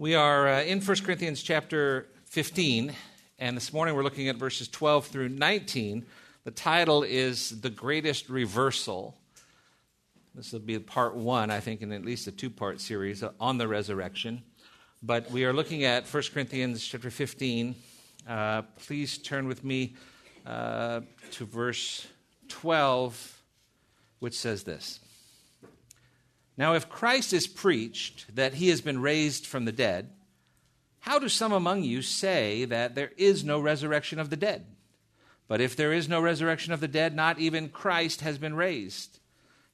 We are uh, in 1 Corinthians chapter 15, and this morning we're looking at verses 12 through 19. The title is The Greatest Reversal. This will be part one, I think, in at least a two part series on the resurrection. But we are looking at 1 Corinthians chapter 15. Uh, please turn with me uh, to verse 12, which says this. Now, if Christ is preached that he has been raised from the dead, how do some among you say that there is no resurrection of the dead? But if there is no resurrection of the dead, not even Christ has been raised.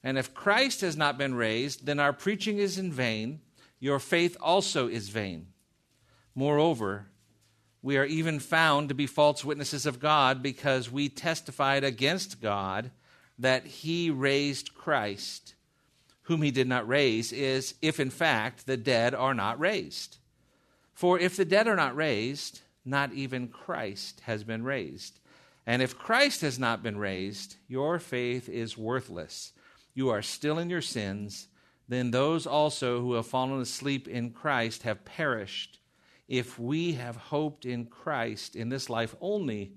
And if Christ has not been raised, then our preaching is in vain, your faith also is vain. Moreover, we are even found to be false witnesses of God because we testified against God that he raised Christ whom he did not raise is if in fact the dead are not raised. For if the dead are not raised, not even Christ has been raised. And if Christ has not been raised, your faith is worthless. You are still in your sins. Then those also who have fallen asleep in Christ have perished. If we have hoped in Christ in this life only,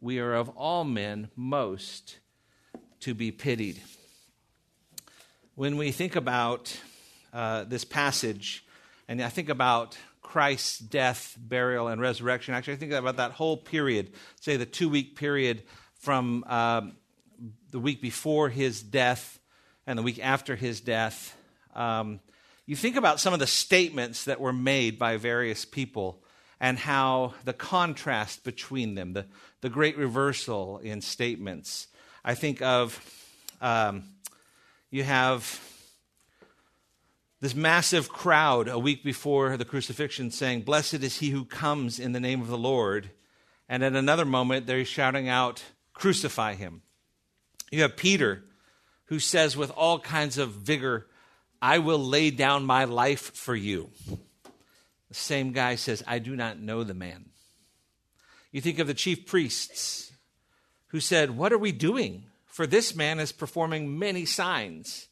we are of all men most to be pitied when we think about uh, this passage, and I think about Christ's death, burial, and resurrection, actually, I think about that whole period, say the two week period from um, the week before his death and the week after his death. Um, you think about some of the statements that were made by various people and how the contrast between them, the, the great reversal in statements. I think of um, you have this massive crowd a week before the crucifixion saying, Blessed is he who comes in the name of the Lord. And at another moment, they're shouting out, Crucify him. You have Peter, who says with all kinds of vigor, I will lay down my life for you. The same guy says, I do not know the man. You think of the chief priests who said, What are we doing? For this man is performing many signs.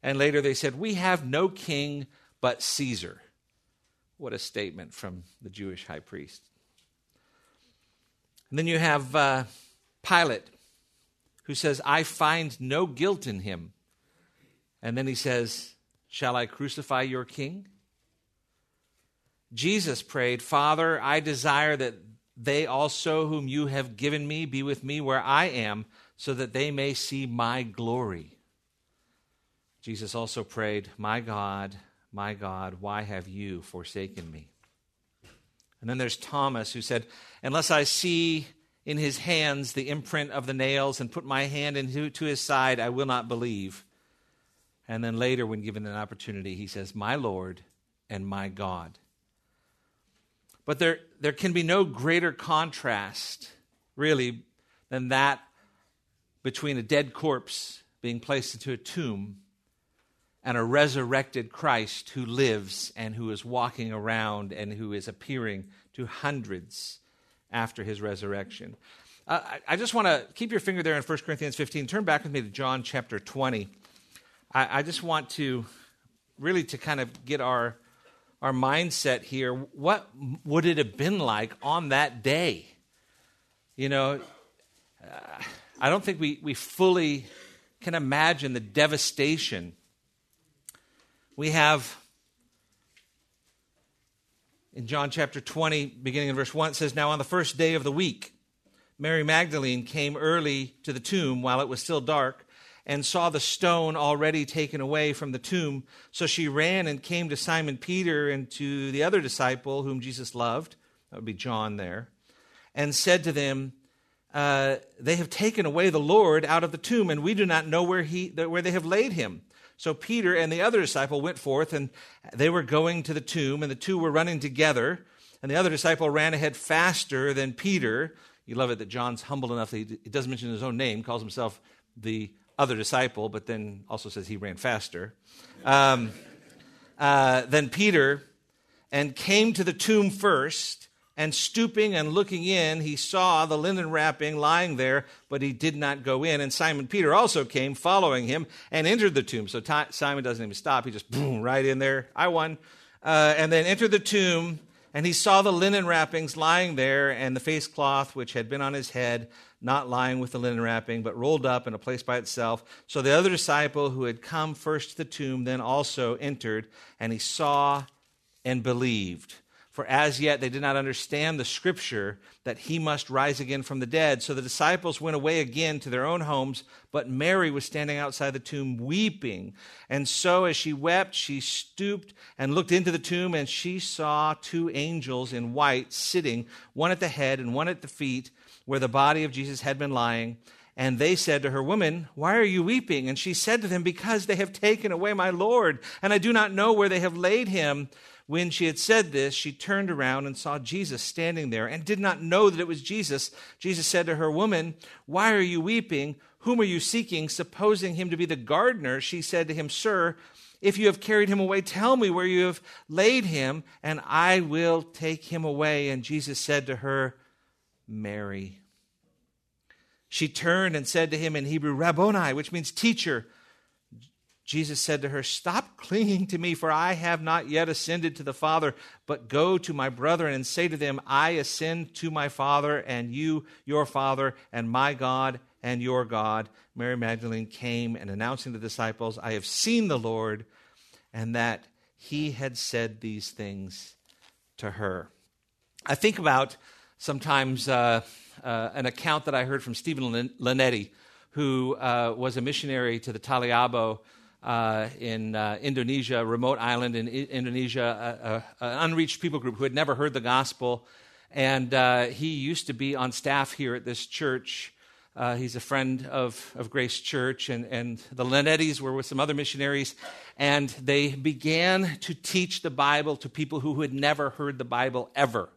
And later they said, We have no king but Caesar. What a statement from the Jewish high priest. And then you have uh, Pilate, who says, I find no guilt in him. And then he says, Shall I crucify your king? Jesus prayed, Father, I desire that they also, whom you have given me, be with me where I am so that they may see my glory. Jesus also prayed, My God, my God, why have you forsaken me? And then there's Thomas who said, Unless I see in his hands the imprint of the nails and put my hand into his side, I will not believe. And then later, when given an opportunity, he says, My Lord and my God. But there, there can be no greater contrast, really, than that between a dead corpse being placed into a tomb and a resurrected Christ who lives and who is walking around and who is appearing to hundreds after his resurrection. Uh, I, just want to keep your finger there in 1 Corinthians 15. Turn back with me to John chapter 20. I, I just want to really to kind of get our our mindset here. What would it have been like on that day? You know, uh, I don't think we, we fully can imagine the devastation. We have in John chapter 20, beginning in verse 1, it says, Now on the first day of the week, Mary Magdalene came early to the tomb while it was still dark and saw the stone already taken away from the tomb. So she ran and came to Simon Peter and to the other disciple whom Jesus loved, that would be John there, and said to them, uh, they have taken away the Lord out of the tomb, and we do not know where, he, where they have laid him. So Peter and the other disciple went forth, and they were going to the tomb, and the two were running together. And the other disciple ran ahead faster than Peter. You love it that John's humble enough that he, doesn't mention his own name, calls himself the other disciple, but then also says he ran faster. Um, uh, than Peter, and came to the tomb first. And stooping and looking in, he saw the linen wrapping lying there, but he did not go in. And Simon Peter also came, following him, and entered the tomb. So Simon doesn't even stop. He just boom right in there. I won. uh, and then entered the tomb, and he saw the linen wrappings lying there, and the face cloth which had been on his head, not lying with the linen wrapping, but rolled up in a place by itself. So the other disciple who had come first to the tomb then also entered, and he saw and believed. For as yet they did not understand the scripture that he must rise again from the dead. So the disciples went away again to their own homes, but Mary was standing outside the tomb weeping. And so as she wept, she stooped and looked into the tomb, and she saw two angels in white sitting, one at the head and one at the feet, where the body of Jesus had been lying. And they said to her, Woman, why are you weeping? And she said to them, Because they have taken away my Lord, and I do not know where they have laid him. When she had said this, she turned around and saw Jesus standing there and did not know that it was Jesus. Jesus said to her, Woman, why are you weeping? Whom are you seeking? Supposing him to be the gardener, she said to him, Sir, if you have carried him away, tell me where you have laid him, and I will take him away. And Jesus said to her, Mary. She turned and said to him in Hebrew, Rabboni, which means teacher. Jesus said to her, Stop clinging to me, for I have not yet ascended to the Father, but go to my brethren and say to them, I ascend to my Father, and you, your Father, and my God, and your God. Mary Magdalene came and announcing to the disciples, I have seen the Lord, and that he had said these things to her. I think about sometimes uh, uh, an account that I heard from Stephen Linetti, who uh, was a missionary to the Taliabo uh, in uh, Indonesia, a remote island in I- Indonesia, an unreached people group who had never heard the gospel. And uh, he used to be on staff here at this church. Uh, he's a friend of, of Grace Church, and, and the Linettis were with some other missionaries, and they began to teach the Bible to people who had never heard the Bible ever.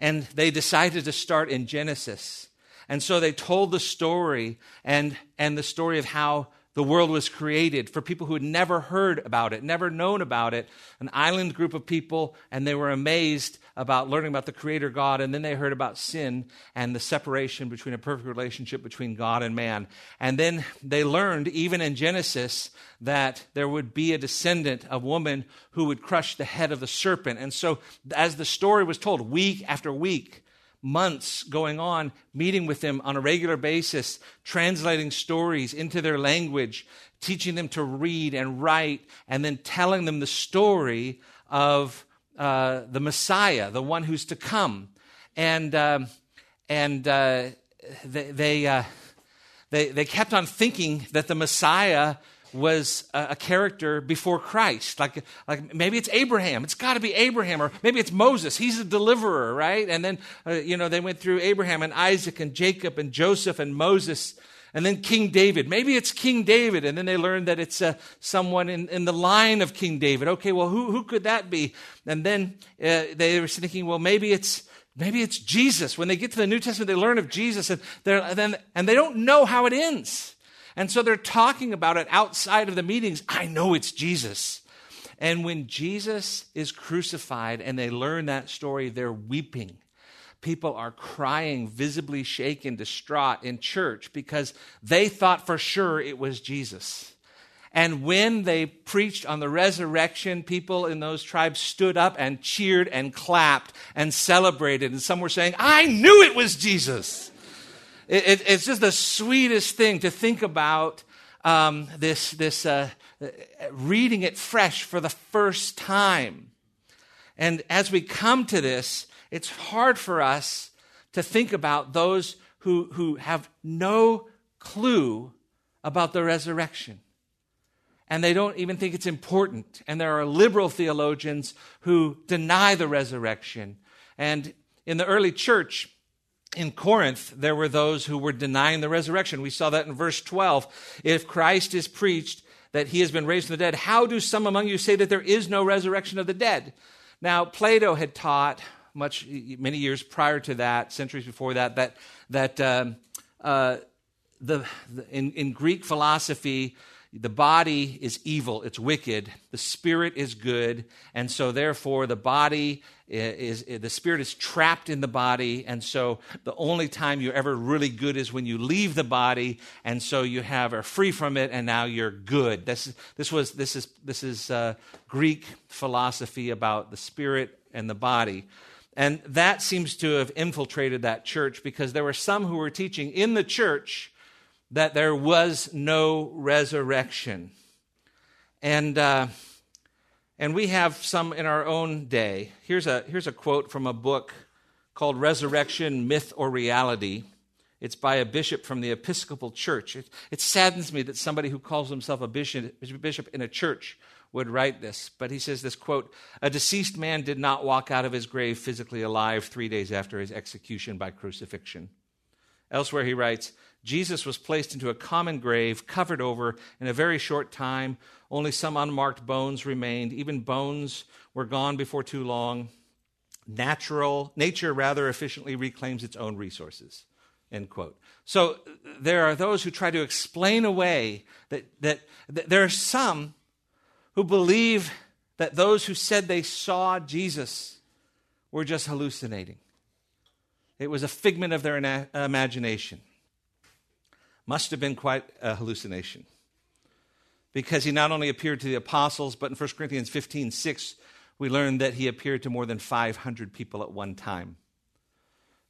And they decided to start in Genesis. And so they told the story and, and the story of how the world was created for people who had never heard about it, never known about it, an island group of people, and they were amazed about learning about the Creator God. And then they heard about sin and the separation between a perfect relationship between God and man. And then they learned, even in Genesis, that there would be a descendant, of woman who would crush the head of the serpent. And so, as the story was told, week after week, months going on, meeting with them on a regular basis, translating stories into their language, teaching them to read and write, and then telling them the story of uh, the Messiah, the one who's to come. And, uh, and uh, they, they, uh, they, they kept on thinking that the Messiah was a, character before Christ. Like, like maybe it's Abraham. It's got to be Abraham. Or maybe it's Moses. He's a deliverer, right? And then, uh, you know, they went through Abraham and Isaac and Jacob and Joseph and Moses. And then King David. Maybe it's King David. And then they learned that it's uh, someone in, in the line of King David. Okay, well, who, who could that be? And then uh, they were thinking, well, maybe it's maybe it's Jesus. When they get to the New Testament, they learn of Jesus, and, then, and they don't know how it ends. And so they're talking about it outside of the meetings. I know it's Jesus. And when Jesus is crucified and they learn that story, they're weeping. People are crying, visibly shaken, distraught in church because they thought for sure it was Jesus. And when they preached on the resurrection, people in those tribes stood up and cheered and clapped and celebrated. And some were saying, I knew it was Jesus. It, it, it's just the sweetest thing to think about um, this, this uh, reading it fresh for the first time. And as we come to this, it's hard for us to think about those who, who have no clue about the resurrection. And they don't even think it's important. And there are liberal theologians who deny the resurrection. And in the early church, in Corinth, there were those who were denying the resurrection. We saw that in verse 12. If Christ is preached that he has been raised from the dead, how do some among you say that there is no resurrection of the dead? Now, Plato had taught much many years prior to that, centuries before that, that that um, uh, the, the in, in Greek philosophy, the body is evil, it's wicked, the spirit is good, and so therefore the body is, is, the spirit is trapped in the body, and so the only time you're ever really good is when you leave the body, and so you have are free from it, and now you're good. This this was this is this is uh, Greek philosophy about the spirit and the body. And that seems to have infiltrated that church because there were some who were teaching in the church that there was no resurrection. And, uh, and we have some in our own day. Here's a, here's a quote from a book called Resurrection Myth or Reality. It's by a bishop from the Episcopal Church. It, it saddens me that somebody who calls himself a bishop, bishop in a church would write this. But he says this quote A deceased man did not walk out of his grave physically alive three days after his execution by crucifixion. Elsewhere, he writes Jesus was placed into a common grave, covered over in a very short time. Only some unmarked bones remained. Even bones were gone before too long. Natural, nature rather efficiently reclaims its own resources. End quote. So there are those who try to explain away that, that, that there are some who believe that those who said they saw Jesus were just hallucinating. It was a figment of their imagination. Must have been quite a hallucination. Because he not only appeared to the apostles, but in 1 Corinthians 15 6, we learn that he appeared to more than 500 people at one time.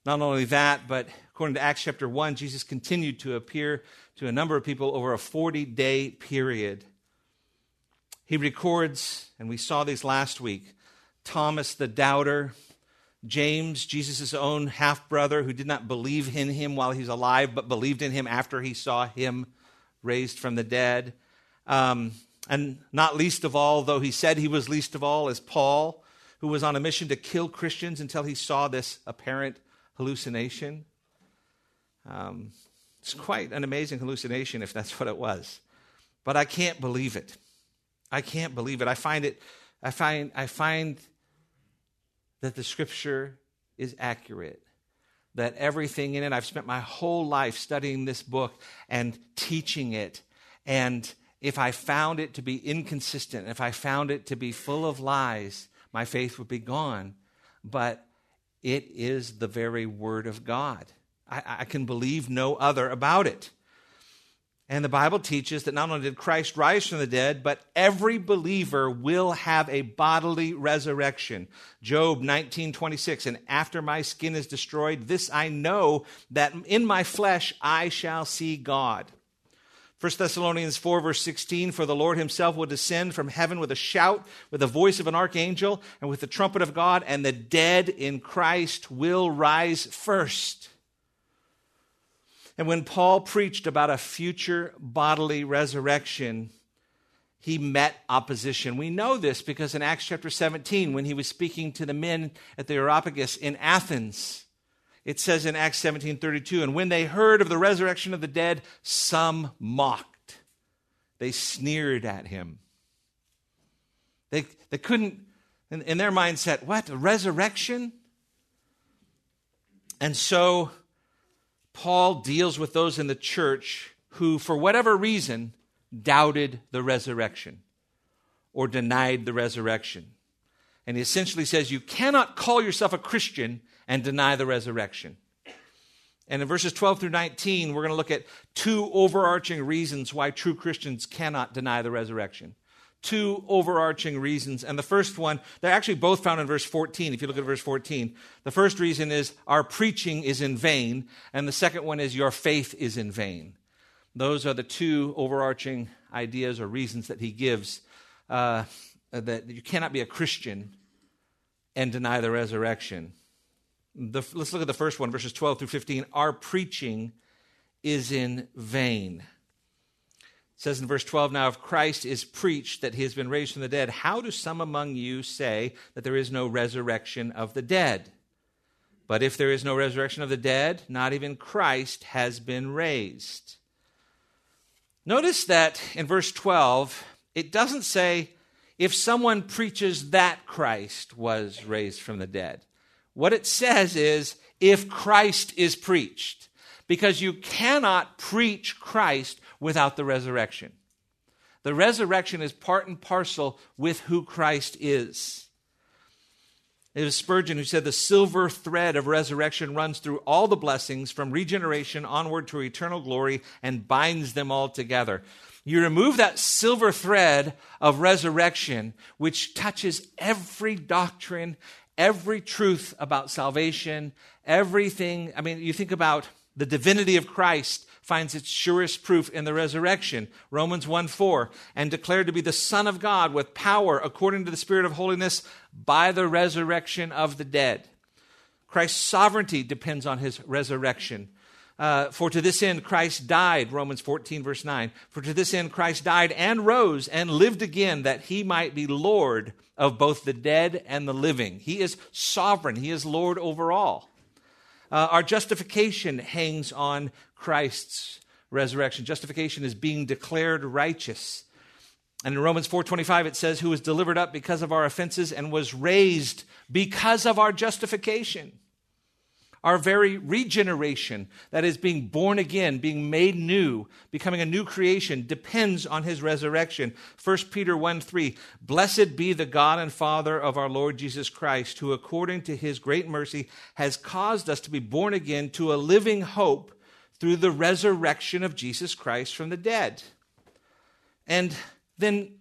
Not only that, but according to Acts chapter 1, Jesus continued to appear to a number of people over a 40 day period. He records, and we saw these last week, Thomas the doubter, James, Jesus' own half brother, who did not believe in him while he was alive, but believed in him after he saw him raised from the dead. Um, and not least of all, though he said he was least of all, is Paul, who was on a mission to kill Christians until he saw this apparent hallucination. Um, it's quite an amazing hallucination if that's what it was. But I can't believe it. I can't believe it. I find it, I find, I find that the scripture is accurate. That everything in it, I've spent my whole life studying this book and teaching it. And if I found it to be inconsistent, if I found it to be full of lies, my faith would be gone. But it is the very word of God. I, I can believe no other about it. And the Bible teaches that not only did Christ rise from the dead, but every believer will have a bodily resurrection. Job 19:26 and after my skin is destroyed this I know that in my flesh I shall see God. 1 Thessalonians 4 verse 16 for the Lord himself will descend from heaven with a shout with the voice of an archangel and with the trumpet of God and the dead in Christ will rise first. And when Paul preached about a future bodily resurrection, he met opposition. We know this because in Acts chapter 17, when he was speaking to the men at the Areopagus in Athens, it says in Acts 17 32, and when they heard of the resurrection of the dead, some mocked. They sneered at him. They, they couldn't, in, in their mindset, what? A resurrection? And so Paul deals with those in the church who, for whatever reason, doubted the resurrection or denied the resurrection. And he essentially says, You cannot call yourself a Christian and deny the resurrection. And in verses 12 through 19, we're going to look at two overarching reasons why true Christians cannot deny the resurrection two overarching reasons. And the first one, they're actually both found in verse 14. If you look at verse 14, the first reason is our preaching is in vain. And the second one is your faith is in vain. Those are the two overarching ideas or reasons that he gives uh, that you cannot be a Christian and deny the resurrection. The, let's look at the first one, verses 12 through 15. Our preaching is in vain says in verse 12 Now, if Christ is preached that he has been raised from the dead, how do some among you say that there is no resurrection of the dead? But if there is no resurrection of the dead, not even Christ has been raised. Notice that in verse 12, it doesn't say if someone preaches that Christ was raised from the dead. What it says is if Christ is preached, because you cannot preach Christ without the resurrection. The resurrection is part and parcel with who Christ is. It was Spurgeon who said the silver thread of resurrection runs through all the blessings from regeneration onward to eternal glory and binds them all together. You remove that silver thread of resurrection, which touches every doctrine, every truth about salvation, everything. I mean, you think about the divinity of Christ finds its surest proof in the resurrection. Romans 1 4, and declared to be the Son of God with power according to the Spirit of holiness by the resurrection of the dead. Christ's sovereignty depends on his resurrection. Uh, for to this end Christ died, Romans 14, verse 9. For to this end Christ died and rose and lived again, that he might be Lord of both the dead and the living. He is sovereign, he is Lord over all. Uh, our justification hangs on Christ's resurrection. Justification is being declared righteous. And in Romans 4:25 it says who was delivered up because of our offenses and was raised because of our justification. Our very regeneration, that is being born again, being made new, becoming a new creation, depends on his resurrection. 1 Peter 1 3 Blessed be the God and Father of our Lord Jesus Christ, who according to his great mercy has caused us to be born again to a living hope through the resurrection of Jesus Christ from the dead. And then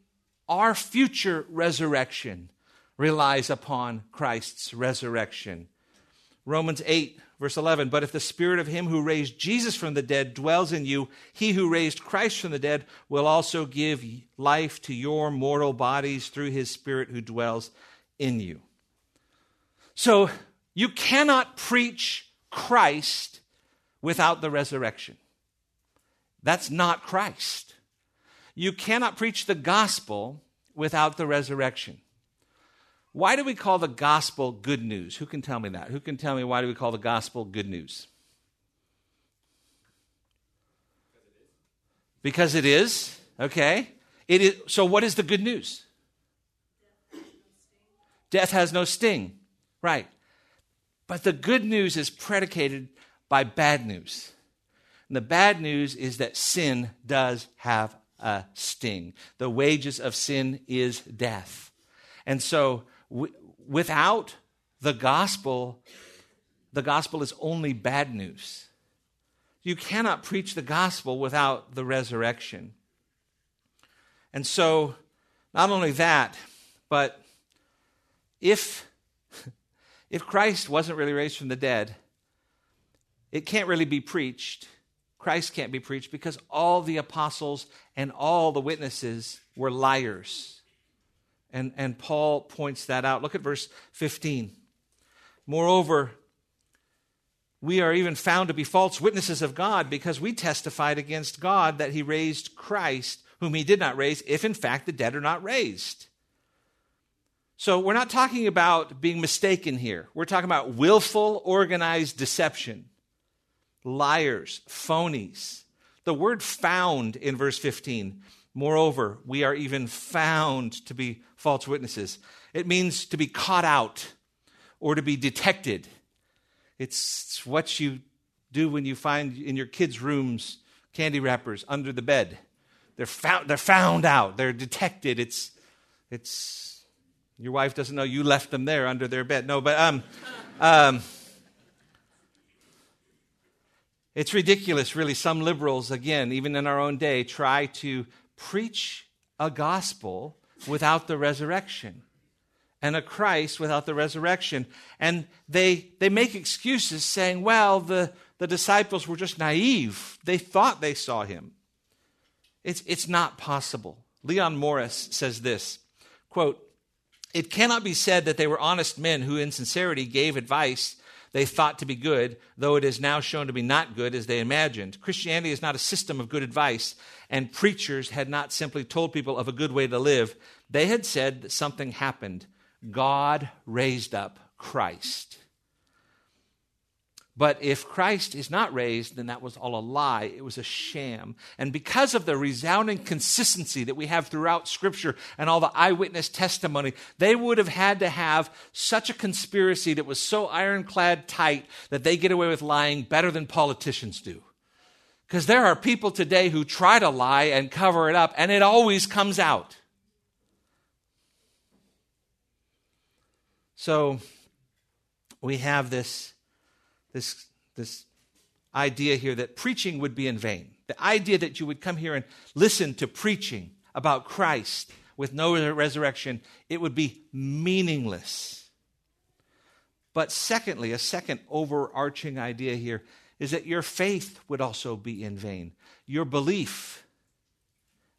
our future resurrection relies upon Christ's resurrection. Romans 8, verse 11. But if the spirit of him who raised Jesus from the dead dwells in you, he who raised Christ from the dead will also give life to your mortal bodies through his spirit who dwells in you. So you cannot preach Christ without the resurrection. That's not Christ. You cannot preach the gospel without the resurrection. Why do we call the gospel good news? Who can tell me that? Who can tell me why do we call the gospel good news? Because it is. Okay. It is so what is the good news? Death has no sting. Right. But the good news is predicated by bad news. And the bad news is that sin does have a sting. The wages of sin is death. And so without the gospel, the gospel is only bad news. You cannot preach the gospel without the resurrection. And so, not only that, but if, if Christ wasn't really raised from the dead, it can't really be preached. Christ can't be preached because all the apostles and all the witnesses were liars. And, and Paul points that out. Look at verse 15. Moreover, we are even found to be false witnesses of God because we testified against God that he raised Christ, whom he did not raise, if in fact the dead are not raised. So we're not talking about being mistaken here. We're talking about willful, organized deception, liars, phonies. The word found in verse 15 Moreover, we are even found to be false witnesses. It means to be caught out or to be detected. It's what you do when you find in your kids' rooms candy wrappers under the bed. They're found, they're found out, they're detected. It's, it's, your wife doesn't know you left them there under their bed. No, but, um, um, it's ridiculous, really. Some liberals, again, even in our own day, try to preach a gospel without the resurrection and a Christ without the resurrection. And they, they make excuses saying, well, the, the disciples were just naive. They thought they saw him. It's, it's not possible. Leon Morris says this quote, It cannot be said that they were honest men who, in sincerity, gave advice they thought to be good, though it is now shown to be not good as they imagined. Christianity is not a system of good advice, and preachers had not simply told people of a good way to live. They had said that something happened. God raised up Christ. But if Christ is not raised, then that was all a lie. It was a sham. And because of the resounding consistency that we have throughout Scripture and all the eyewitness testimony, they would have had to have such a conspiracy that was so ironclad tight that they get away with lying better than politicians do. Because there are people today who try to lie and cover it up, and it always comes out. So we have this, this, this idea here that preaching would be in vain. The idea that you would come here and listen to preaching about Christ with no resurrection, it would be meaningless. But secondly, a second overarching idea here is that your faith would also be in vain. Your belief,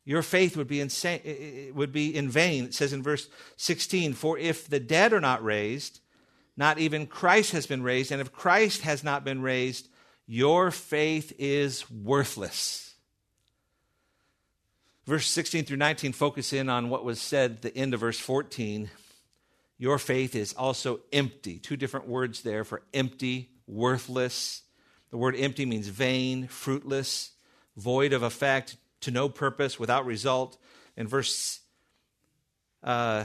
your faith would be, insane, would be in vain. It says in verse 16, For if the dead are not raised, not even Christ has been raised, and if Christ has not been raised, your faith is worthless. Verse 16 through 19 focus in on what was said at the end of verse 14. Your faith is also empty. Two different words there for empty, worthless. The word empty means vain, fruitless, void of effect, to no purpose, without result. In verse, uh,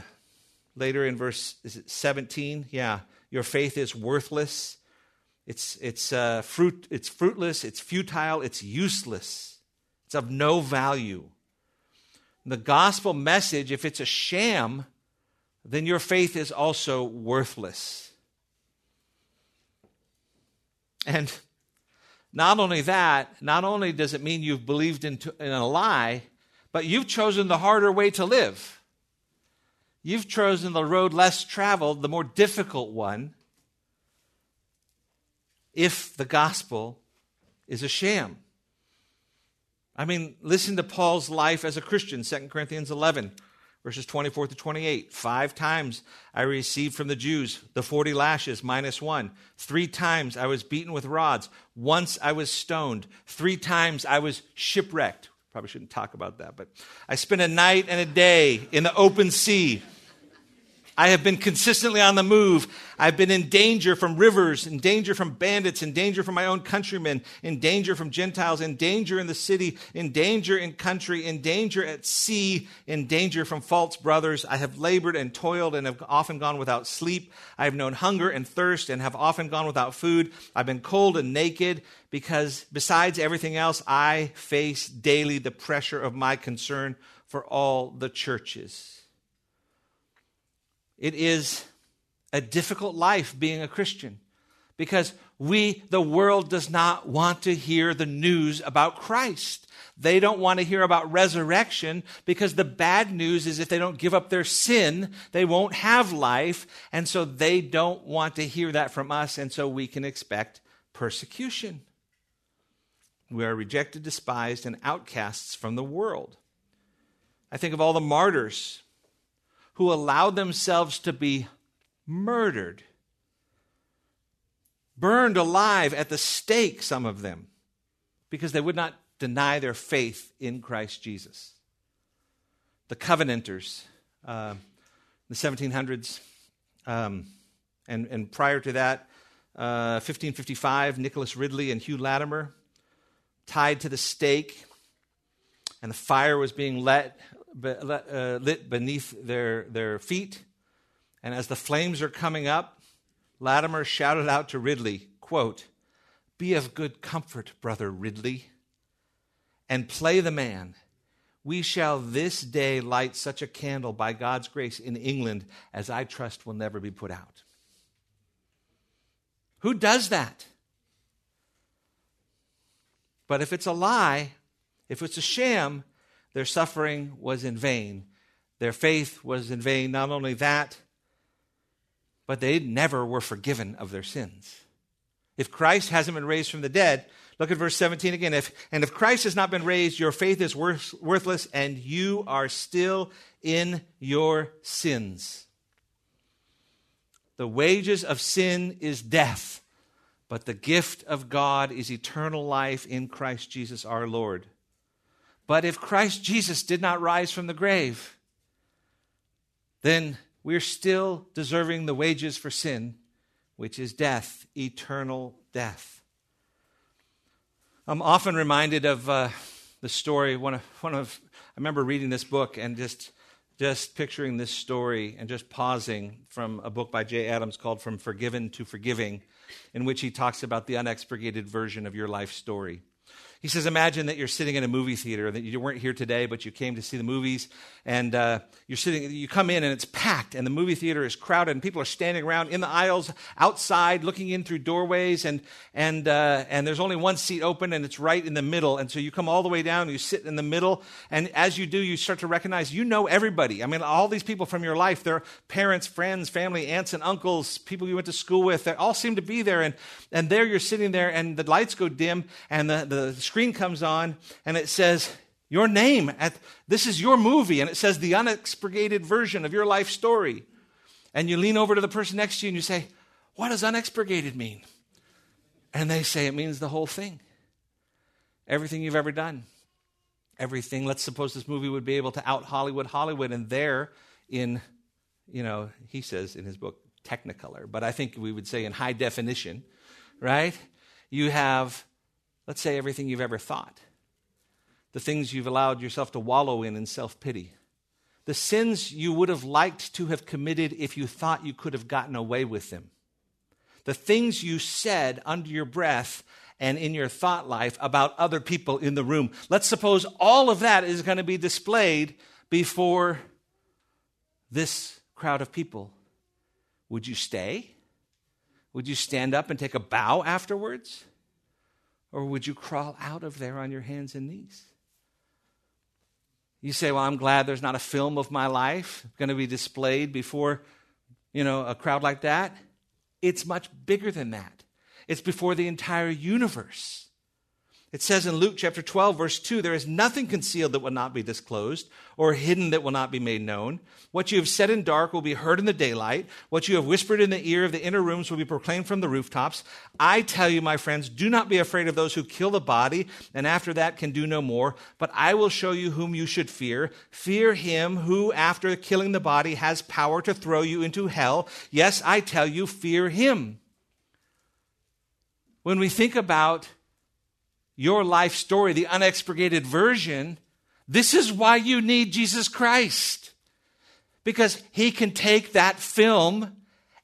later in verse is it 17? Yeah, your faith is worthless. It's, it's, uh, fruit, it's fruitless, it's futile, it's useless, it's of no value. The gospel message, if it's a sham, then your faith is also worthless. And not only that, not only does it mean you've believed in, in a lie, but you've chosen the harder way to live. You've chosen the road less traveled, the more difficult one, if the gospel is a sham. I mean, listen to Paul's life as a Christian, 2 Corinthians 11 verses 24 to 28. Five times I received from the Jews the 40 lashes minus one. Three times I was beaten with rods. Once I was stoned. Three times I was shipwrecked. Probably shouldn't talk about that, but I spent a night and a day in the open sea. I have been consistently on the move. I've been in danger from rivers, in danger from bandits, in danger from my own countrymen, in danger from Gentiles, in danger in the city, in danger in country, in danger at sea, in danger from false brothers. I have labored and toiled and have often gone without sleep. I have known hunger and thirst and have often gone without food. I've been cold and naked because besides everything else, I face daily the pressure of my concern for all the churches. It is a difficult life being a Christian because we, the world, does not want to hear the news about Christ. They don't want to hear about resurrection because the bad news is if they don't give up their sin, they won't have life. And so they don't want to hear that from us. And so we can expect persecution. We are rejected, despised, and outcasts from the world. I think of all the martyrs who allowed themselves to be murdered, burned alive at the stake, some of them, because they would not deny their faith in Christ Jesus. The Covenanters, uh, the 1700s, um, and, and prior to that, uh, 1555, Nicholas Ridley and Hugh Latimer tied to the stake, and the fire was being let Uh, lit beneath their, their feet. And as the flames are coming up, Latimer shouted out to Ridley, quote, Be of good comfort, brother Ridley, and play the man. We shall this day light such a candle by God's grace in England as I trust will never be put out. Who does that? But if it's a lie, if it's a sham, their suffering was in vain. Their faith was in vain. Not only that, but they never were forgiven of their sins. If Christ hasn't been raised from the dead, look at verse 17 again. If, and if Christ has not been raised, your faith is worth, worthless and you are still in your sins. The wages of sin is death, but the gift of God is eternal life in Christ Jesus our Lord. But if Christ Jesus did not rise from the grave, then we're still deserving the wages for sin, which is death, eternal death. I'm often reminded of uh, the story. One of, one of, I remember reading this book and just, just picturing this story and just pausing from a book by Jay Adams called From Forgiven to Forgiving, in which he talks about the unexpurgated version of your life story. He says, Imagine that you're sitting in a movie theater, that you weren't here today, but you came to see the movies, and uh, you're sitting, you come in and it's packed, and the movie theater is crowded, and people are standing around in the aisles, outside, looking in through doorways, and, and, uh, and there's only one seat open, and it's right in the middle. And so you come all the way down, you sit in the middle, and as you do, you start to recognize you know everybody. I mean, all these people from your life, they're parents, friends, family, aunts, and uncles, people you went to school with, they all seem to be there, and, and there you're sitting there, and the lights go dim, and the, the screen comes on and it says, Your name. At, this is your movie. And it says the unexpurgated version of your life story. And you lean over to the person next to you and you say, What does unexpurgated mean? And they say, It means the whole thing. Everything you've ever done. Everything. Let's suppose this movie would be able to out Hollywood Hollywood. And there, in, you know, he says in his book, Technicolor, but I think we would say in high definition, right? You have Let's say everything you've ever thought, the things you've allowed yourself to wallow in in self pity, the sins you would have liked to have committed if you thought you could have gotten away with them, the things you said under your breath and in your thought life about other people in the room. Let's suppose all of that is going to be displayed before this crowd of people. Would you stay? Would you stand up and take a bow afterwards? Or would you crawl out of there on your hands and knees? You say, Well, I'm glad there's not a film of my life going to be displayed before, you know, a crowd like that. It's much bigger than that. It's before the entire universe. It says in Luke chapter 12, verse 2, there is nothing concealed that will not be disclosed, or hidden that will not be made known. What you have said in dark will be heard in the daylight. What you have whispered in the ear of the inner rooms will be proclaimed from the rooftops. I tell you, my friends, do not be afraid of those who kill the body, and after that can do no more. But I will show you whom you should fear. Fear him who, after killing the body, has power to throw you into hell. Yes, I tell you, fear him. When we think about your life story, the unexpurgated version, this is why you need Jesus Christ. Because he can take that film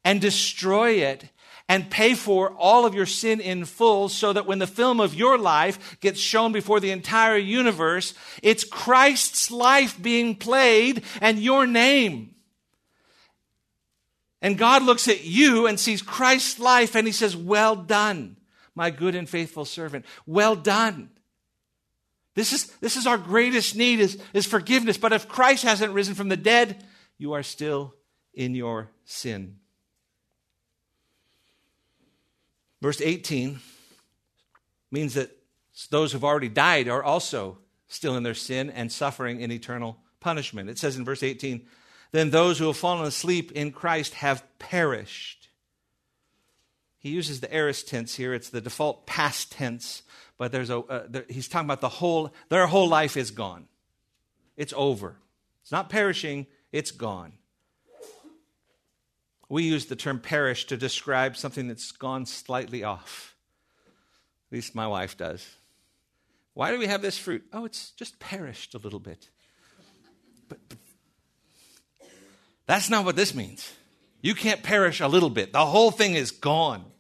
and destroy it and pay for all of your sin in full so that when the film of your life gets shown before the entire universe, it's Christ's life being played and your name. And God looks at you and sees Christ's life and he says, Well done my good and faithful servant. Well done. This is, this is our greatest need is, is forgiveness. But if Christ hasn't risen from the dead, you are still in your sin. Verse 18 means that those who've already died are also still in their sin and suffering in eternal punishment. It says in verse 18, then those who have fallen asleep in Christ have perished. He uses the aorist tense here. It's the default past tense, but there's a, uh, there, he's talking about the whole, their whole life is gone. It's over. It's not perishing, it's gone. We use the term perish to describe something that's gone slightly off. At least my wife does. Why do we have this fruit? Oh, it's just perished a little bit. But, but that's not what this means. You can't perish a little bit. The whole thing is gone.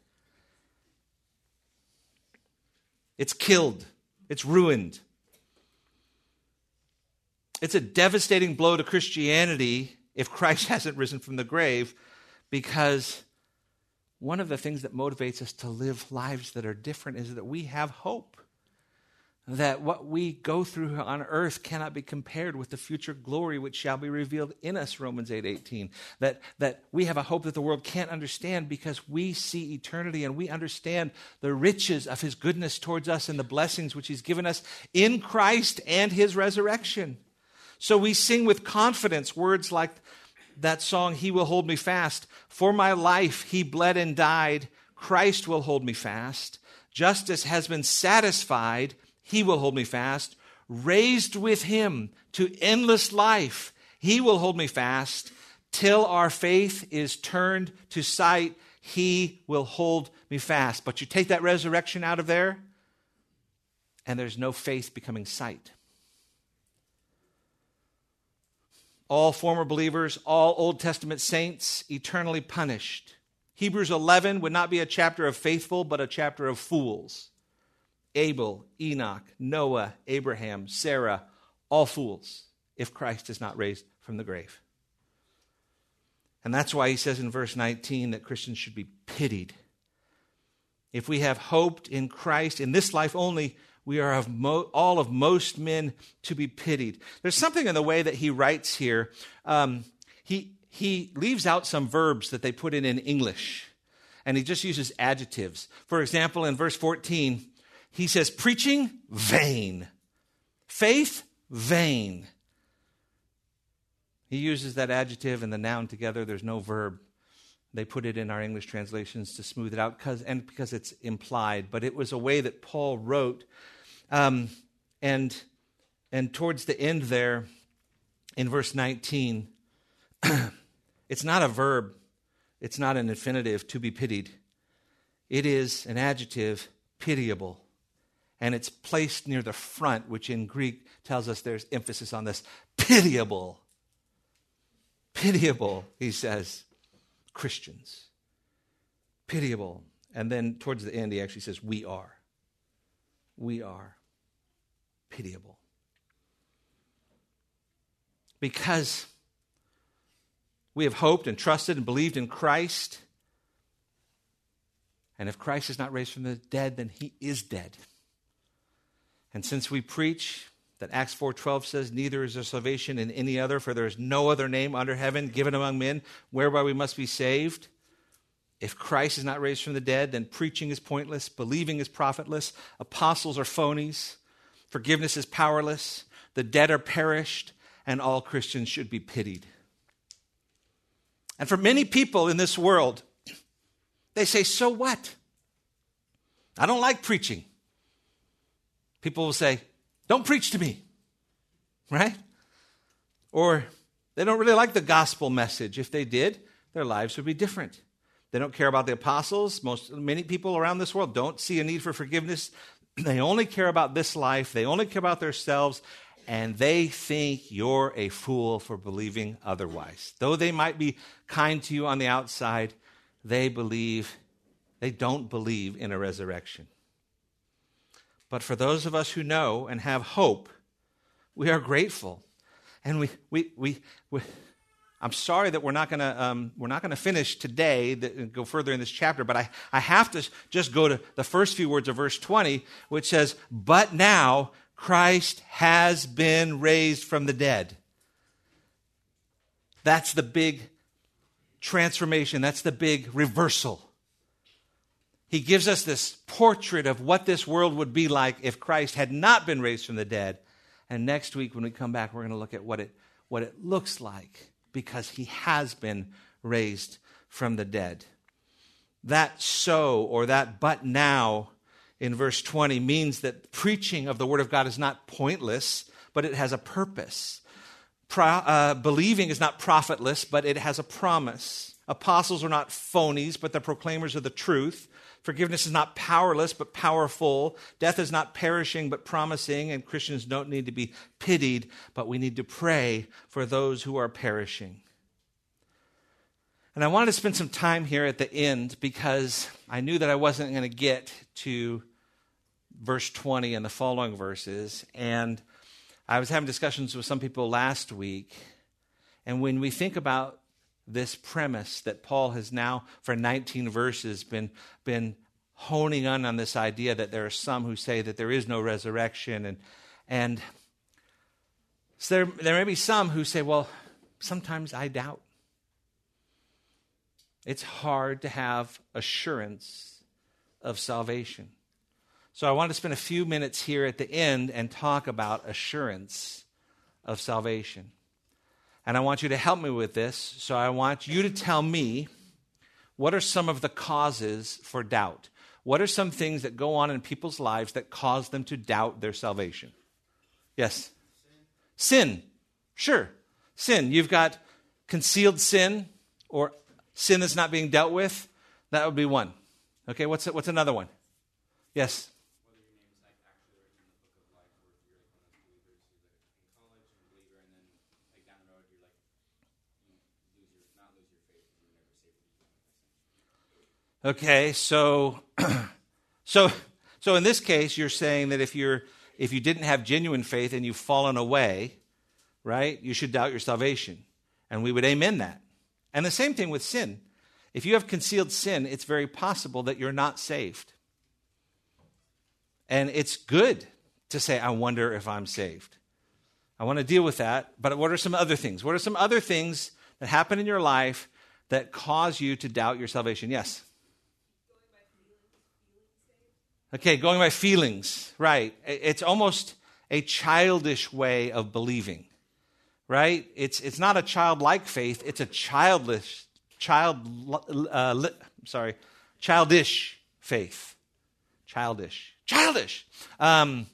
It's killed, it's ruined. It's a devastating blow to Christianity if Christ hasn't risen from the grave because one of the things that motivates us to live lives that are different is that we have hope that what we go through on earth cannot be compared with the future glory which shall be revealed in us romans 8 18 that, that we have a hope that the world can't understand because we see eternity and we understand the riches of his goodness towards us and the blessings which he's given us in christ and his resurrection. So we sing with confidence words like that song he will hold me fast. For my life he bled and died. Christ will hold me fast. Justice has been satisfied he will hold me fast. Raised with him to endless life, he will hold me fast. Till our faith is turned to sight, he will hold me fast. But you take that resurrection out of there, and there's no faith becoming sight. All former believers, all Old Testament saints, eternally punished. Hebrews 11 would not be a chapter of faithful, but a chapter of fools. Abel, Enoch, Noah, Abraham, Sarah, all fools if Christ is not raised from the grave. And that's why he says in verse 19 that Christians should be pitied. If we have hoped in Christ in this life only, we are of mo- all of most men to be pitied. There's something in the way that he writes here. Um, he, he leaves out some verbs that they put in in English, and he just uses adjectives. For example, in verse 14, he says, Preaching, vain. Faith, vain. He uses that adjective and the noun together. There's no verb. They put it in our English translations to smooth it out, cause, and because it's implied. But it was a way that Paul wrote. Um, and, and towards the end there, in verse 19, it's not a verb, it's not an infinitive, to be pitied. It is an adjective, pitiable. And it's placed near the front, which in Greek tells us there's emphasis on this. Pitiable. Pitiable, he says. Christians. Pitiable. And then towards the end, he actually says, We are. We are pitiable. Because we have hoped and trusted and believed in Christ. And if Christ is not raised from the dead, then he is dead. And since we preach that Acts 4:12 says neither is there salvation in any other for there is no other name under heaven given among men whereby we must be saved. If Christ is not raised from the dead, then preaching is pointless, believing is profitless, apostles are phonies, forgiveness is powerless, the dead are perished, and all Christians should be pitied. And for many people in this world, they say, So what? I don't like preaching. People will say, don't preach to me, right? Or they don't really like the gospel message. If they did, their lives would be different. They don't care about the apostles. Most many people around this world don't see a need for forgiveness. They only care about this life. They only care about themselves, and they think you're a fool for believing otherwise. Though they might be kind to you on the outside, they believe they don't believe in a resurrection. But for those of us who know and have hope, we are grateful. And we, we, we, we I'm sorry that we're not going to um, we're not going to finish today and go further in this chapter, but I, I have to just go to the first few words of verse 20, which says, "But now Christ has been raised from the dead." That's the big transformation. That's the big reversal he gives us this portrait of what this world would be like if Christ had not been raised from the dead. And next week, when we come back, we're going to look at what it, what it looks like because he has been raised from the dead. That so or that but now in verse 20 means that preaching of the Word of God is not pointless, but it has a purpose. Pro, uh, believing is not profitless, but it has a promise. Apostles are not phonies, but the proclaimers of the truth. Forgiveness is not powerless, but powerful. Death is not perishing, but promising. And Christians don't need to be pitied, but we need to pray for those who are perishing. And I wanted to spend some time here at the end because I knew that I wasn't going to get to verse 20 and the following verses. And I was having discussions with some people last week. And when we think about this premise that Paul has now, for 19 verses, been, been honing on on this idea that there are some who say that there is no resurrection. And, and so there, there may be some who say, well, sometimes I doubt. It's hard to have assurance of salvation. So I want to spend a few minutes here at the end and talk about assurance of salvation. And I want you to help me with this. So I want you to tell me what are some of the causes for doubt? What are some things that go on in people's lives that cause them to doubt their salvation? Yes? Sin. sin. Sure. Sin. You've got concealed sin or sin that's not being dealt with. That would be one. Okay, what's, what's another one? Yes? Okay, so so So in this case, you're saying that if you're if you didn't have genuine faith and you've fallen away, right, you should doubt your salvation. And we would amen that. And the same thing with sin. If you have concealed sin, it's very possible that you're not saved. And it's good to say, I wonder if I'm saved. I want to deal with that. But what are some other things? What are some other things that happen in your life that cause you to doubt your salvation? Yes. Okay, going by feelings, right. It's almost a childish way of believing, right? It's, it's not a childlike faith, it's a childish, child, uh, li, sorry, childish faith. Childish. Childish. Um,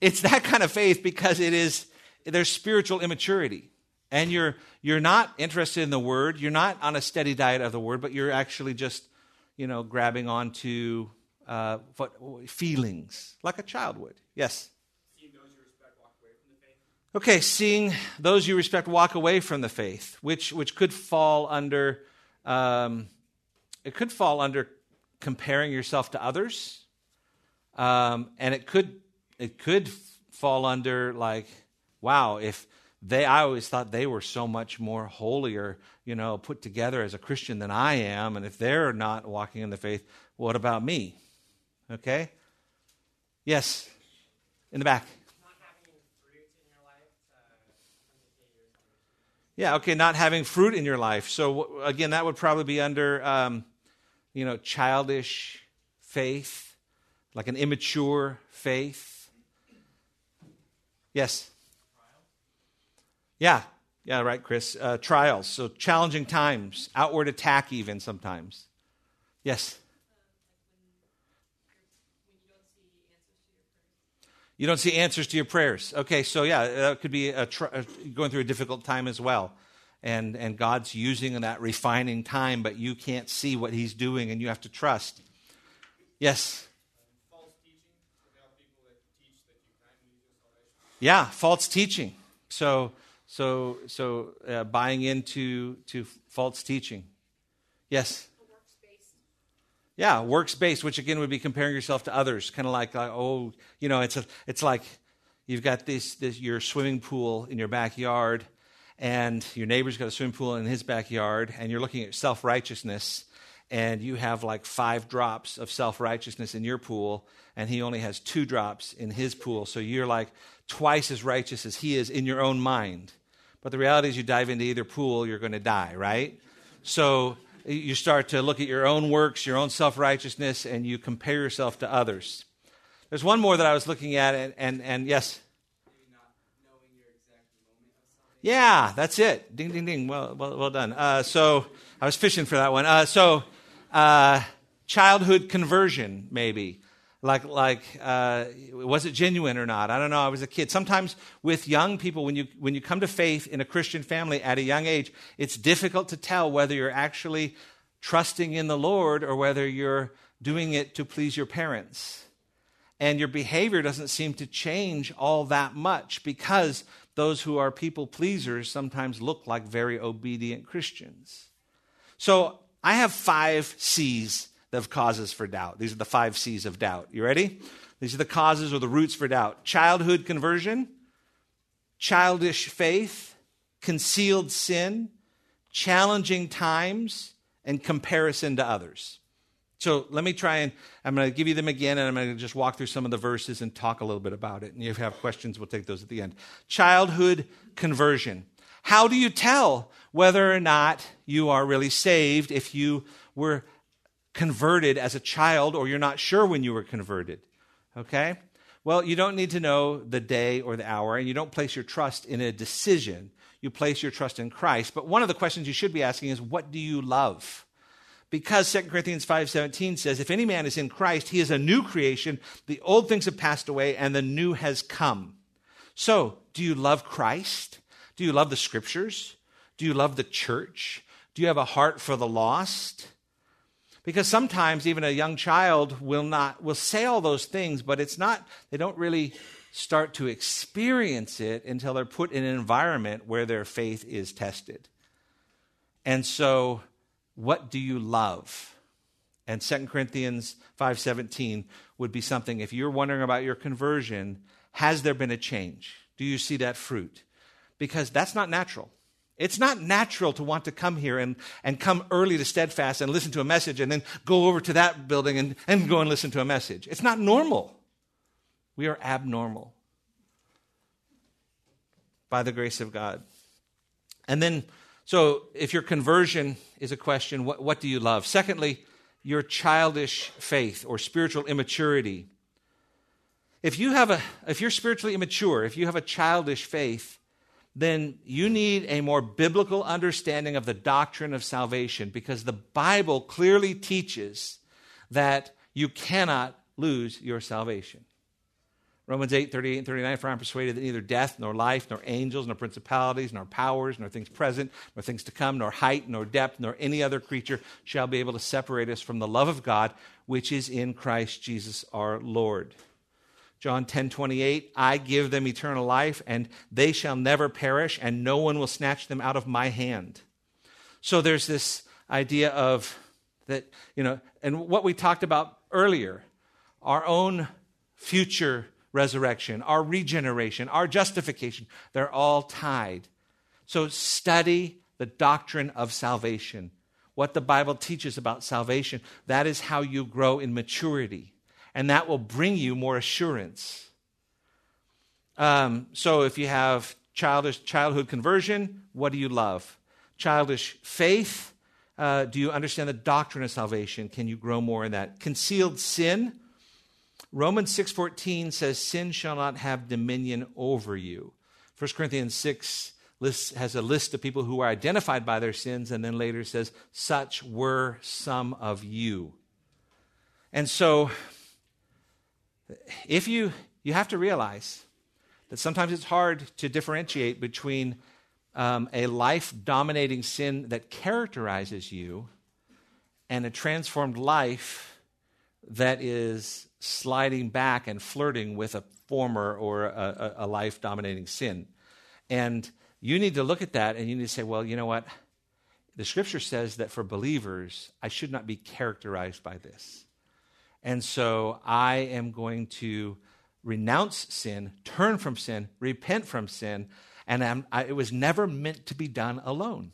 it's that kind of faith because it is, there's spiritual immaturity. And you're, you're not interested in the word, you're not on a steady diet of the word, but you're actually just, you know, grabbing onto uh, feelings, like a child would. Yes? Okay, seeing those you respect walk away from the faith, which, which could fall under, um, it could fall under comparing yourself to others. Um, and it could, it could fall under like, wow, if they, I always thought they were so much more holier, you know, put together as a Christian than I am. And if they're not walking in the faith, what about me? Okay? Yes, in the back. Yeah, okay, not having fruit in your life. So, again, that would probably be under, um, you know, childish faith, like an immature faith. Yes? Yeah, yeah, right, Chris. Uh, trials, so challenging times, outward attack, even sometimes. Yes? You don't see answers to your prayers. Okay, so yeah, that could be a tr- going through a difficult time as well. And, and God's using that refining time, but you can't see what He's doing and you have to trust. Yes? False teaching. Yeah, false teaching. So, so, so uh, buying into to false teaching. Yes? Yeah, works based, which again would be comparing yourself to others, kind of like, like, oh, you know, it's a, it's like you've got this, this your swimming pool in your backyard, and your neighbor's got a swimming pool in his backyard, and you're looking at self righteousness, and you have like five drops of self righteousness in your pool, and he only has two drops in his pool, so you're like twice as righteous as he is in your own mind. But the reality is, you dive into either pool, you're going to die, right? So you start to look at your own works, your own self righteousness, and you compare yourself to others. There's one more that I was looking at, and, and, and yes? Yeah, that's it. Ding, ding, ding. Well, well, well done. Uh, so I was fishing for that one. Uh, so, uh, childhood conversion, maybe like like uh, was it genuine or not? I don't know. I was a kid. Sometimes with young people when you when you come to faith in a christian family at a young age it's difficult to tell whether you're actually trusting in the lord or whether you're doing it to please your parents. And your behavior doesn't seem to change all that much because those who are people pleasers sometimes look like very obedient christians. So i have five c's of causes for doubt. These are the five C's of doubt. You ready? These are the causes or the roots for doubt childhood conversion, childish faith, concealed sin, challenging times, and comparison to others. So let me try and I'm going to give you them again, and I'm going to just walk through some of the verses and talk a little bit about it. And if you have questions, we'll take those at the end. Childhood conversion. How do you tell whether or not you are really saved if you were converted as a child or you're not sure when you were converted. Okay? Well, you don't need to know the day or the hour, and you don't place your trust in a decision. You place your trust in Christ. But one of the questions you should be asking is, what do you love? Because 2 Corinthians 5:17 says, if any man is in Christ, he is a new creation. The old things have passed away and the new has come. So, do you love Christ? Do you love the scriptures? Do you love the church? Do you have a heart for the lost? Because sometimes even a young child will not will say all those things, but it's not they don't really start to experience it until they're put in an environment where their faith is tested. And so, what do you love? And 2 Corinthians 5:17 would be something if you're wondering about your conversion, has there been a change? Do you see that fruit? Because that's not natural. It's not natural to want to come here and, and come early to Steadfast and listen to a message and then go over to that building and, and go and listen to a message. It's not normal. We are abnormal by the grace of God. And then, so if your conversion is a question, what, what do you love? Secondly, your childish faith or spiritual immaturity. If you have a if you're spiritually immature, if you have a childish faith, then you need a more biblical understanding of the doctrine of salvation because the Bible clearly teaches that you cannot lose your salvation. Romans 8, 38 and 39, for I am persuaded that neither death, nor life, nor angels, nor principalities, nor powers, nor things present, nor things to come, nor height, nor depth, nor any other creature shall be able to separate us from the love of God, which is in Christ Jesus our Lord. John 10 28, I give them eternal life, and they shall never perish, and no one will snatch them out of my hand. So there's this idea of that, you know, and what we talked about earlier, our own future resurrection, our regeneration, our justification, they're all tied. So study the doctrine of salvation. What the Bible teaches about salvation, that is how you grow in maturity and that will bring you more assurance. Um, so if you have childish childhood conversion, what do you love? Childish faith, uh, do you understand the doctrine of salvation? Can you grow more in that? Concealed sin, Romans 6:14 says sin shall not have dominion over you. 1 Corinthians 6 lists, has a list of people who are identified by their sins and then later says such were some of you. And so if you, you have to realize that sometimes it's hard to differentiate between um, a life dominating sin that characterizes you and a transformed life that is sliding back and flirting with a former or a, a life dominating sin. And you need to look at that and you need to say, well, you know what? The scripture says that for believers, I should not be characterized by this. And so I am going to renounce sin, turn from sin, repent from sin, and I, it was never meant to be done alone.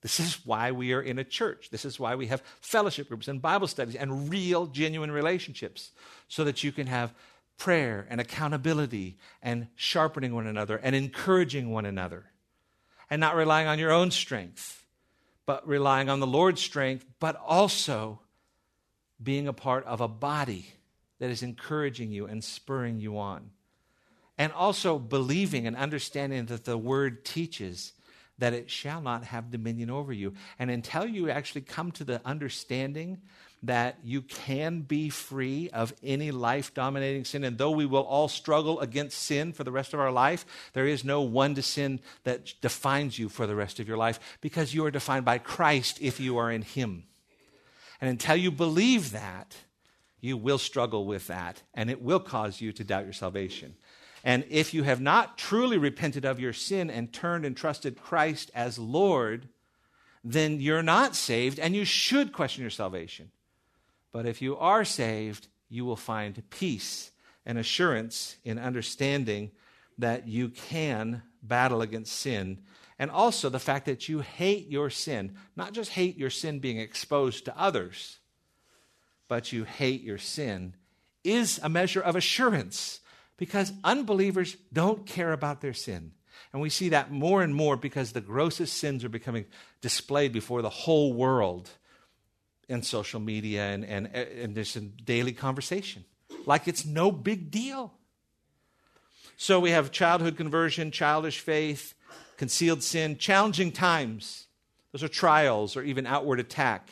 This is why we are in a church. This is why we have fellowship groups and Bible studies and real, genuine relationships so that you can have prayer and accountability and sharpening one another and encouraging one another and not relying on your own strength, but relying on the Lord's strength, but also being a part of a body that is encouraging you and spurring you on. And also believing and understanding that the word teaches that it shall not have dominion over you. And until you actually come to the understanding that you can be free of any life dominating sin, and though we will all struggle against sin for the rest of our life, there is no one to sin that defines you for the rest of your life because you are defined by Christ if you are in Him. And until you believe that, you will struggle with that, and it will cause you to doubt your salvation. And if you have not truly repented of your sin and turned and trusted Christ as Lord, then you're not saved, and you should question your salvation. But if you are saved, you will find peace and assurance in understanding that you can battle against sin and also the fact that you hate your sin, not just hate your sin being exposed to others, but you hate your sin, is a measure of assurance because unbelievers don't care about their sin. And we see that more and more because the grossest sins are becoming displayed before the whole world in social media and, and, and just in daily conversation. Like it's no big deal. So we have childhood conversion, childish faith, concealed sin, challenging times. Those are trials or even outward attack.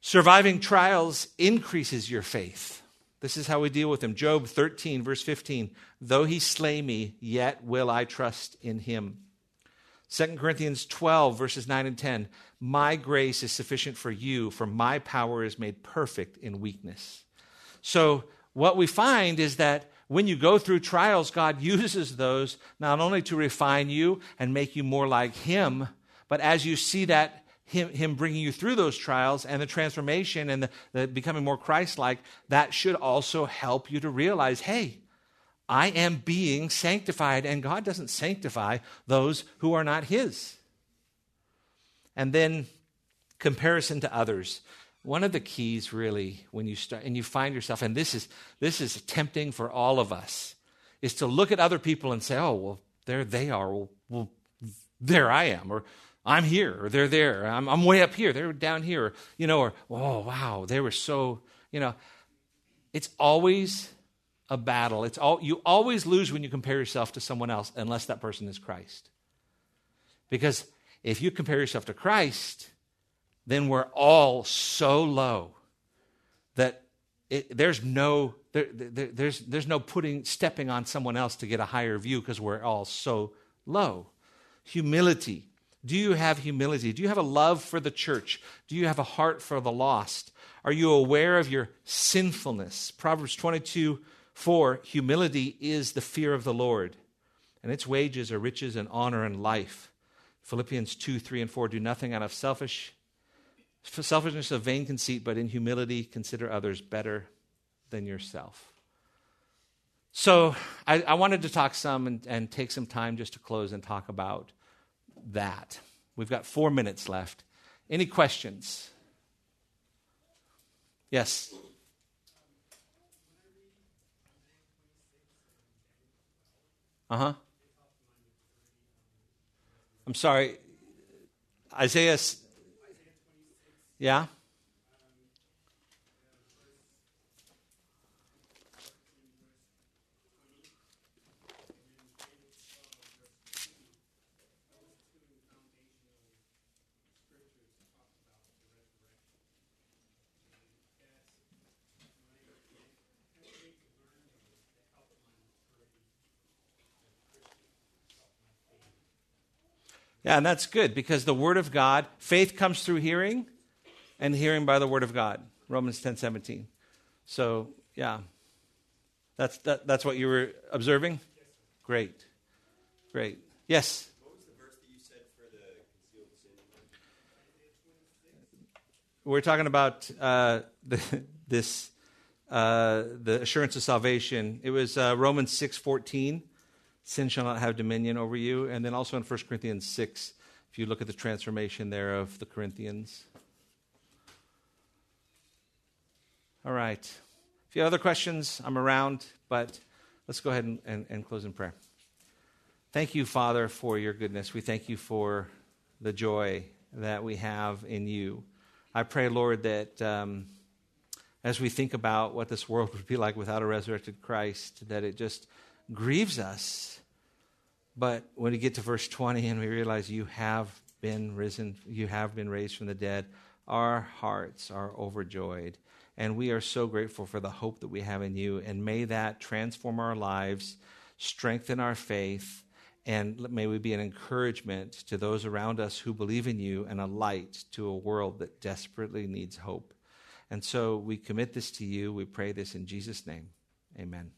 Surviving trials increases your faith. This is how we deal with them. Job 13, verse 15. Though he slay me, yet will I trust in him. 2 Corinthians 12, verses 9 and 10. My grace is sufficient for you, for my power is made perfect in weakness. So, what we find is that when you go through trials, God uses those not only to refine you and make you more like Him, but as you see that him, him bringing you through those trials and the transformation and the, the becoming more Christ like, that should also help you to realize hey, I am being sanctified, and God doesn't sanctify those who are not His. And then comparison to others. One of the keys, really, when you start and you find yourself, and this is this is tempting for all of us, is to look at other people and say, "Oh, well, there they are. Well, well there I am," or I'm here, or they're there. I'm, I'm way up here. They're down here, you know, or oh wow, they were so, you know. It's always a battle. It's all you always lose when you compare yourself to someone else, unless that person is Christ. Because if you compare yourself to Christ, then we're all so low that it, there's no there, there, there's, there's no putting stepping on someone else to get a higher view because we're all so low humility do you have humility? Do you have a love for the church? Do you have a heart for the lost? Are you aware of your sinfulness? Proverbs 22 4 Humility is the fear of the Lord, and its wages are riches and honor and life. Philippians 2 3 and 4 Do nothing out of selfish, selfishness of vain conceit, but in humility consider others better than yourself. So I, I wanted to talk some and, and take some time just to close and talk about that. We've got four minutes left. Any questions? Yes. Uh huh. I'm sorry. Isaiah. Yeah? Yeah, and that's good because the Word of God, faith comes through hearing, and hearing by the Word of God. Romans ten seventeen. So, yeah. That's, that, that's what you were observing? Great. Great. Yes? What was the verse that you said for the concealed sin? We're talking about uh, the, this, uh, the assurance of salvation. It was uh, Romans six fourteen sin shall not have dominion over you. And then also in 1 Corinthians 6, if you look at the transformation there of the Corinthians. All right. If you have other questions, I'm around, but let's go ahead and, and, and close in prayer. Thank you, Father, for your goodness. We thank you for the joy that we have in you. I pray, Lord, that um, as we think about what this world would be like without a resurrected Christ, that it just grieves us. But when we get to verse 20 and we realize you have been risen, you have been raised from the dead, our hearts are overjoyed. And we are so grateful for the hope that we have in you. And may that transform our lives, strengthen our faith, and may we be an encouragement to those around us who believe in you and a light to a world that desperately needs hope. And so we commit this to you. We pray this in Jesus' name. Amen.